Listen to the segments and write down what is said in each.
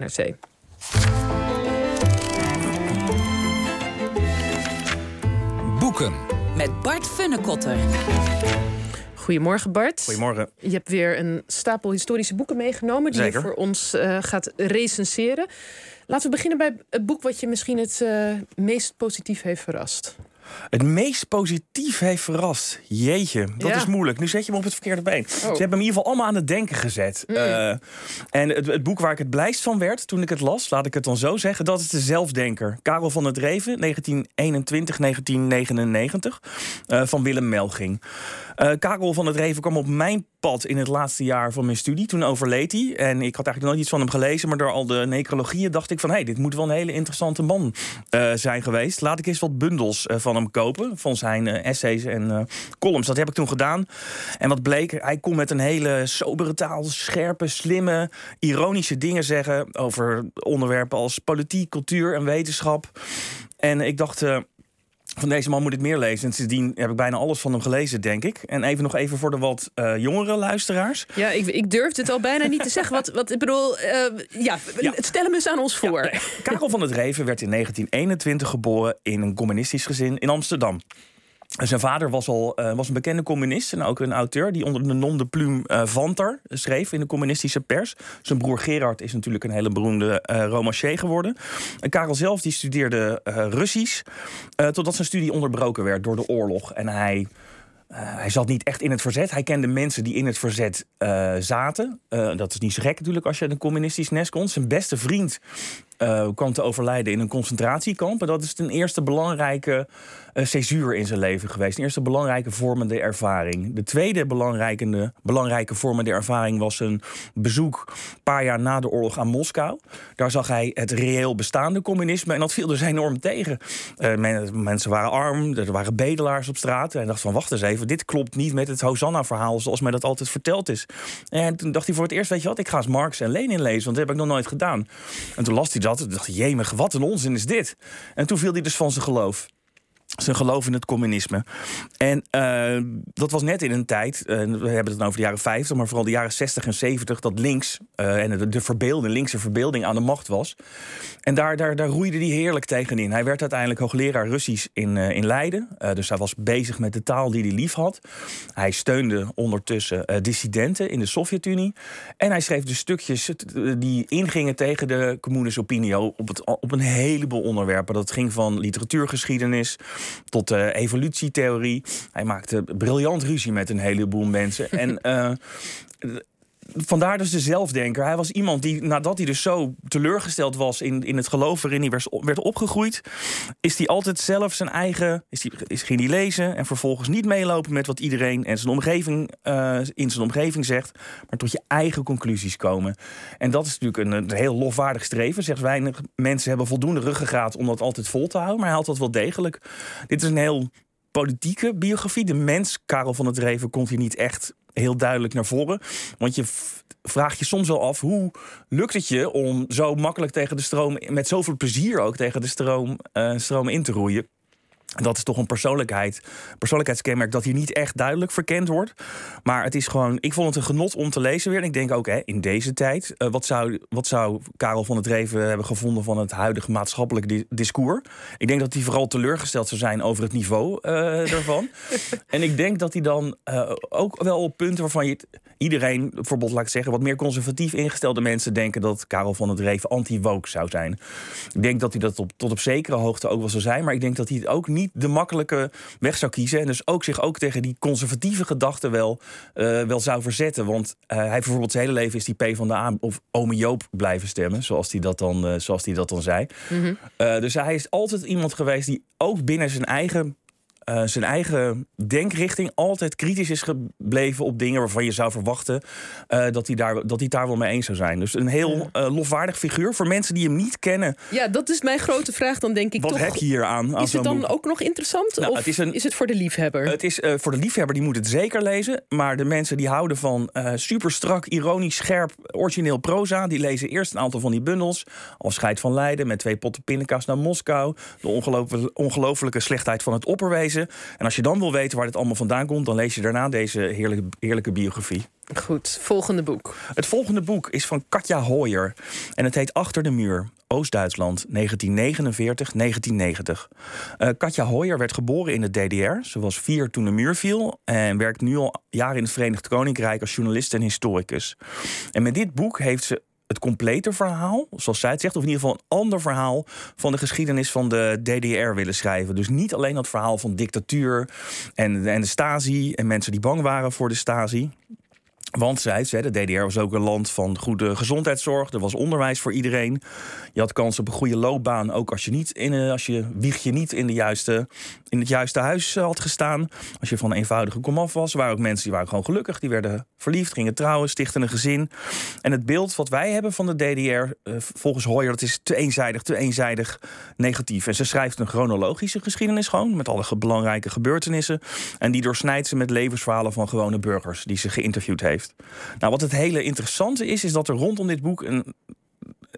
naar zee. Boeken. Met Bart Funnekotter. Goedemorgen Bart. Goedemorgen. Je hebt weer een stapel historische boeken meegenomen... die Zeker. je voor ons eh, gaat recenseren. Laten we beginnen bij het boek wat je misschien het eh, meest positief heeft verrast. Het meest positief heeft verrast. Jeetje, dat Ja. is moeilijk. Nu zet je me op het verkeerde been. Ze hebben me in ieder geval allemaal aan het denken gezet. Mm. Eh, en het, het boek waar ik het blijst van werd toen ik het las, laat ik het dan zo zeggen, dat is de Zelfdenker. Karel van het Reven, 1921, 1999, eh, van Willem Melging. Eh, Karel van het Reven kwam op mijn pad in het laatste jaar van mijn studie. Toen overleed hij. En ik had eigenlijk nooit iets van hem gelezen. Maar door al de necrologieën dacht ik van... hé, hey, dit moet wel een hele interessante man eh, zijn geweest. Laat ik eens wat bundels eh, van hem kopen. Van zijn eh, essays en columns. Dat heb ik toen gedaan. En wat bleek, hij kon met een hele sobere taal... scherpe, slimme, ironische dingen zeggen... over onderwerpen als politiek, cultuur en wetenschap. En ik dacht... van deze man moet ik meer lezen. En sindsdien heb ik bijna alles van hem gelezen, denk ik. En even nog even voor de wat eh, jongere luisteraars. Ja, ik, ik durf het al bijna niet te zeggen. Wat, wat ik bedoel, eh, ja, Ja. stel hem eens aan ons voor. Ja, nee. Karel van het Reven werd in 1921 geboren in een communistisch gezin in Amsterdam. Zijn vader was al eh, was een bekende communist en ook een auteur die onder de nom de plume eh, Vanter schreef in de communistische pers. Zijn broer Gerard is natuurlijk een hele beroemde eh romancier geworden. En Karel zelf die studeerde eh, Russisch totdat zijn studie onderbroken werd door de oorlog. En hij hij zat niet echt in het verzet. Hij kende mensen die in het verzet zaten. Dat is niet zo gek natuurlijk als je uit een communistisch nest komt. Zijn beste vriend eh, kwam te overlijden in een concentratiekamp. En dat is een eerste belangrijke eh césuur in zijn leven geweest. Een eerste belangrijke vormende ervaring. De tweede belangrijke, belangrijke vormende ervaring was een bezoek... een paar jaar na de oorlog aan Moskou. Daar zag hij het reëel bestaande communisme. En dat viel dus enorm tegen. Eh, men- mensen waren arm, er waren bedelaars op straat. En hij dacht van, wacht eens even, dit klopt niet met het Hosanna-verhaal... zoals mij dat altijd verteld is. En toen dacht hij voor het eerst, weet je wat... ik ga eens Marx en Lenin lezen, want dat heb ik nog nooit gedaan. En toen las hij dat en dacht jemig, wat een onzin is dit. En toen viel hij dus van zijn geloof zijn geloof in het communisme. En eh, dat was net in een tijd, eh, we hebben het dan over de jaren 50, maar vooral de jaren 60 en 70, dat links eh, en de, de verbeelding, linkse verbeelding aan de macht was. En daar, daar, daar roeide hij heerlijk tegenin. Hij werd uiteindelijk hoogleraar Russisch in, in Leiden. Dus hij was bezig met de taal die hij lief had. Hij steunde ondertussen dissidenten in de Sovjet-Unie. En hij schreef dus stukjes die ingingen tegen de communis opinio op, het, op een heleboel onderwerpen. Dat ging van literatuurgeschiedenis tot de evolutietheorie. Hij maakte briljant ruzie met een heleboel mensen. en eh, vandaar dus de zelfdenker. Hij was iemand die, nadat hij dus zo teleurgesteld was in, in het geloof waarin hij werd, opgegroeid, is hij altijd zelf zijn eigen. Is hij, is, ging hij lezen en vervolgens niet meelopen met wat iedereen en zijn omgeving eh, in zijn omgeving zegt, maar tot je eigen conclusies komen. En dat is natuurlijk een, heel lofwaardig streven. Zegt weinig mensen hebben voldoende ruggengraat om dat altijd vol te houden, maar hij had dat wel degelijk. Dit is een heel politieke biografie. De mens, Karel van het Reven, komt hier niet echt heel duidelijk naar voren. Want je vraagt je soms wel af hoe lukt het je om zo makkelijk tegen de stroom, met zoveel plezier ook tegen de stroom, eh, stroom in te roeien. Dat is toch een persoonlijkheid, persoonlijkheidskenmerk dat hier niet echt duidelijk verkend wordt. Maar het is gewoon, ik vond het een genot om te lezen weer. En ik denk ook, hè, in deze tijd, eh, wat, zou, wat zou Karel van het Reven hebben gevonden van het huidige maatschappelijk di- discours? Ik denk dat hij vooral teleurgesteld zou zijn over het niveau eh daarvan. en ik denk dat hij dan eh, ook wel op punten waarvan je iedereen, bijvoorbeeld laat ik zeggen, wat meer conservatief ingestelde mensen denken dat Karel van het Reven anti-woke zou zijn. Ik denk dat hij dat op, tot op zekere hoogte ook wel zou zijn. Maar ik denk dat hij het ook niet de makkelijke weg zou kiezen. En dus ook zich ook tegen die conservatieve gedachten wel, eh, wel zou verzetten. Want eh, hij bijvoorbeeld zijn hele leven is die P van de A of Ome Joop blijven stemmen. Zoals hij dat dan, eh, zoals hij dat dan zei. Eh, dus hij is altijd iemand geweest die ook binnen zijn eigen, eh, zijn eigen denkrichting altijd kritisch is gebleven op dingen waarvan je zou verwachten eh, dat, hij daar, dat hij daar wel mee eens zou zijn. Dus een heel eh, lofwaardig figuur voor mensen die hem niet kennen. Ja, dat is mijn grote vraag. Dan denk ik Wat toch. heb je hier aan? aan is het dan boek? ook nog interessant? Nou, of het is een- is het voor de liefhebber? Het is voor de liefhebber, die moet het zeker lezen. Maar de mensen die houden van super strak, ironisch, scherp, origineel proza... die lezen eerst een aantal van die bundels. Afscheid van Leiden met twee potten pindakaas naar Moskou. De ongelooflijke, ongelooflijke slechtheid van het opperwezen. Lezen. En als je dan wil weten waar dit allemaal vandaan komt, dan lees je daarna deze heerlijke, heerlijke biografie. Goed, volgende boek. Het volgende boek is van Katja Hoyer en het heet Achter de Muur. Oost-Duitsland, 1949-1990. Uh, Katja Hoyer werd geboren in de DDR. Ze was vier toen de muur viel en werkt nu al jaren in het Verenigd Koninkrijk als journalist en historicus. En met dit boek heeft ze het complete verhaal, zoals zij het zegt, of in ieder geval een ander verhaal van de geschiedenis van de DDR willen schrijven. Dus niet alleen dat verhaal van dictatuur en, en de Stasi en mensen die bang waren voor de Stasi. Want, ze, de DDR was ook een land van goede gezondheidszorg. Er was onderwijs voor iedereen. Je had kans op een goede loopbaan. Ook als je, niet in, als je wiegje niet in, de juiste, in het juiste huis eh, had gestaan. Als je van een eenvoudige komaf was. Er waren ook mensen die waren gewoon gelukkig. Die werden verliefd, gingen trouwen, stichten een gezin. En het beeld wat wij hebben van de DDR, eh, volgens Hoyer, dat is te eenzijdig, te eenzijdig negatief. En ze schrijft een chronologische geschiedenis gewoon. Met alle belangrijke gebeurtenissen. En die doorsnijdt ze met levensverhalen van gewone burgers. Die ze geïnterviewd heeft. Nou, wat het hele interessante is, is dat er rondom dit boek een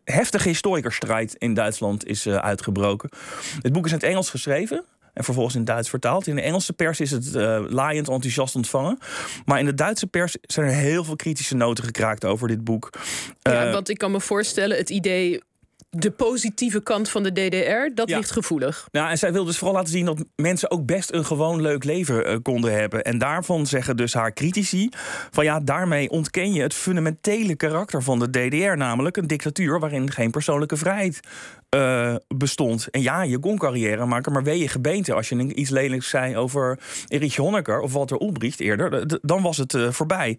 heftige historikerstrijd in Duitsland is uh, uitgebroken. Het boek is in het Engels geschreven. En vervolgens in het Duits vertaald. In de Engelse pers is het uh, laaiend enthousiast ontvangen. Maar in de Duitse pers zijn er heel veel kritische noten gekraakt over dit boek. Ja, uh, want ik kan me voorstellen, het idee de positieve kant van de DDR, dat ligt gevoelig. Ja, en zij wil dus vooral laten zien dat mensen ook best een gewoon leuk leven uh, konden hebben. En daarvan zeggen dus haar critici: van ja, daarmee ontken je het fundamentele karakter van de DDR, namelijk een dictatuur waarin geen persoonlijke vrijheid uh, bestond. En ja, je kon carrière maken, maar wee je gebeente. Als je iets lelijks zei over Erich Honecker of Walter Ulbricht eerder, dan was het uh, voorbij.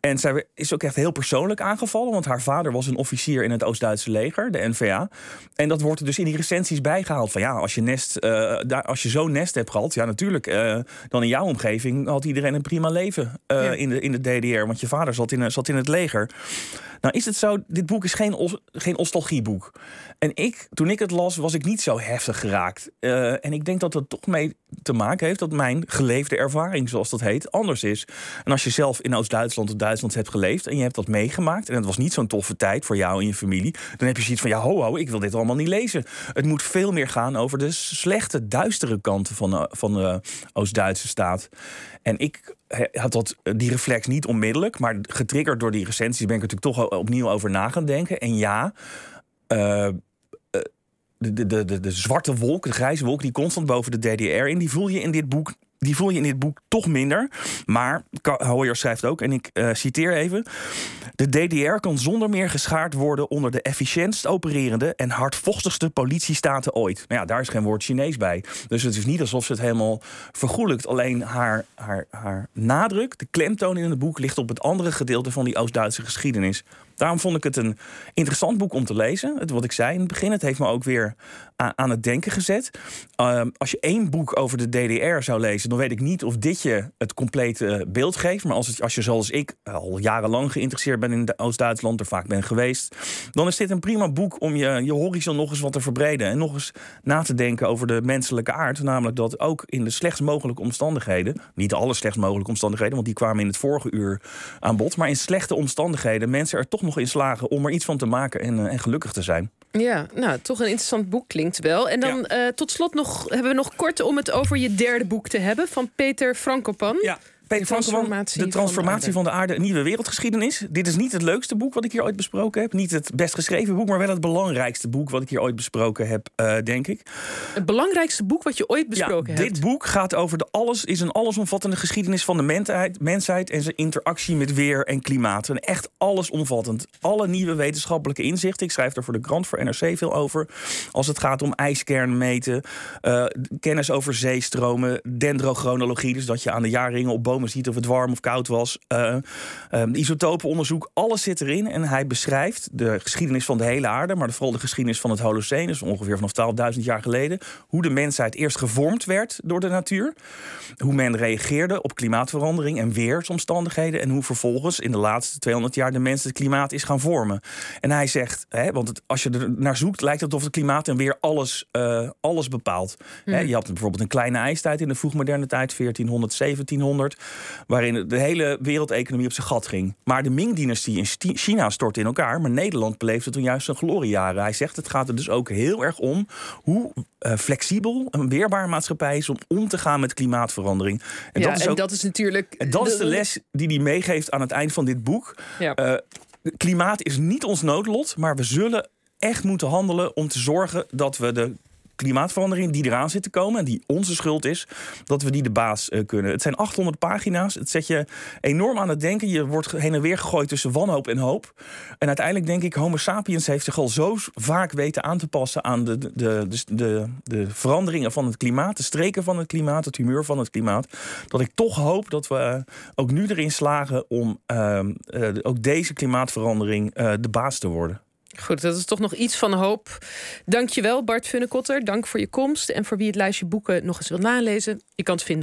En zij is ook echt heel persoonlijk aangevallen, want haar vader was een officier in het Oost-Duitse leger, de NVA. En dat wordt er dus in die recensies bijgehaald. Van ja, als je, nest, uh, daar, als je zo'n nest hebt gehad, ja, natuurlijk, dan in jouw omgeving had iedereen een prima leven ja. in, de, in de DDR, want je vader zat in, zat in het leger. Nou is het zo, dit boek is geen, geen nostalgieboek. En ik, toen ik het las, was ik niet zo heftig geraakt. Uh, en ik denk dat dat toch mee te maken heeft dat mijn geleefde ervaring, zoals dat heet, anders is. En als je zelf in Oost-Duitsland of Duitsland hebt geleefd en je hebt dat meegemaakt en het was niet zo'n toffe tijd voor jou en je familie, dan heb je zoiets van ja, ho, ho, ik wil dit allemaal niet lezen. Het moet veel meer gaan over de slechte, duistere kanten van de, van de Oost-Duitse staat. En ik had dat, die reflex niet onmiddellijk, maar getriggerd door die recensies ben ik natuurlijk toch opnieuw over na gaan denken. En ja, de, de, de, de zwarte wolk, de grijze wolk die constant boven de DDR in, die voel je in dit boek die voel je in dit boek toch minder. Maar Hoyer schrijft ook, en ik uh, citeer even. De DDR kan zonder meer geschaard worden onder de efficiëntst opererende en hardvochtigste politiestaten ooit. Nou ja, daar is geen woord Chinees bij. Dus het is niet alsof ze het helemaal vergoelijkt. Alleen haar, haar, haar nadruk, de klemtoon in het boek, ligt op het andere gedeelte van die Oost-Duitse geschiedenis. Daarom vond ik het een interessant boek om te lezen. Het, wat ik zei in het begin, het heeft me ook weer aan, het denken gezet. Uh, als je één boek over de DDR zou lezen, dan weet ik niet of dit je het complete beeld geeft. Maar als, als je zoals ik al jarenlang geïnteresseerd bent in Oost-Duitsland, er vaak ben geweest, dan is dit een prima boek om je, je horizon nog eens wat te verbreden. En nog eens na te denken over de menselijke aard. Namelijk dat ook in de slechtst mogelijke omstandigheden, niet alle slechtst mogelijke omstandigheden, want die kwamen in het vorige uur aan bod, maar in slechte omstandigheden mensen er toch nog in slagen om er iets van te maken en, uh, en gelukkig te zijn. Ja, nou, toch een interessant boek klinkt wel. En dan ja. uh, tot slot nog, hebben we nog kort om het over je derde boek te hebben van Peter Frankopan. Ja. Peter de transformatie, de transformatie van de, van de aarde, een nieuwe wereldgeschiedenis. Dit is niet het leukste boek wat ik hier ooit besproken heb. Niet het best geschreven boek, maar wel het belangrijkste boek wat ik hier ooit besproken heb, uh, denk ik. Het belangrijkste boek wat je ooit besproken ja, hebt? Dit boek gaat over de alles, is een allesomvattende geschiedenis van de mensheid, mensheid en zijn interactie met weer en klimaat. En echt allesomvattend. Alle nieuwe wetenschappelijke inzichten. Ik schrijf er voor de krant voor NRC veel over. Als het gaat om ijskern meten, uh, kennis over zeestromen, dendrochronologie, dus dat je aan de jaarringen op bomen ziet of het warm of koud was. Uh, uh, isotopenonderzoek, alles zit erin. En hij beschrijft de geschiedenis van de hele aarde, maar vooral de geschiedenis van het Holocene, dus ongeveer vanaf 12.000 jaar geleden. Hoe de mensheid eerst gevormd werd door de natuur. Hoe men reageerde op klimaatverandering en weersomstandigheden. En hoe vervolgens in de laatste 200 jaar de mens het klimaat is gaan vormen. En hij zegt, hè, want het, als je er naar zoekt, lijkt het alsof het klimaat en weer alles, uh, alles bepaalt. Hmm. Hè, je had bijvoorbeeld een kleine ijstijd in de vroegmoderne tijd, 1400, 1700. Waarin de hele wereldeconomie op zijn gat ging. Maar de Ming-dynastie in China stortte in elkaar, maar Nederland beleefde toen juist zijn gloriejaren. Hij zegt het gaat er dus ook heel erg om hoe uh, flexibel een weerbaar maatschappij is om om te gaan met klimaatverandering. En, ja, dat, is ook, en dat is natuurlijk. En dat is de les die hij meegeeft aan het eind van dit boek. Ja. Uh, klimaat is niet ons noodlot, maar we zullen echt moeten handelen om te zorgen dat we de klimaatverandering die eraan zit te komen en die onze schuld is, dat we die de baas uh, kunnen. Het zijn 800 pagina's. Het zet je enorm aan het denken. Je wordt heen en weer gegooid tussen wanhoop en hoop. En uiteindelijk denk ik, Homo sapiens heeft zich al zo vaak weten aan te passen aan de, de, de, de, de veranderingen van het klimaat, de streken van het klimaat, het humeur van het klimaat, dat ik toch hoop dat we ook nu erin slagen om uh, uh, ook deze klimaatverandering de baas te worden. Goed, dat is toch nog iets van hoop. Dankjewel Bart Funnekotter. Dank voor je komst. En voor wie het lijstje boeken nog eens wil nalezen... je kan het vinden op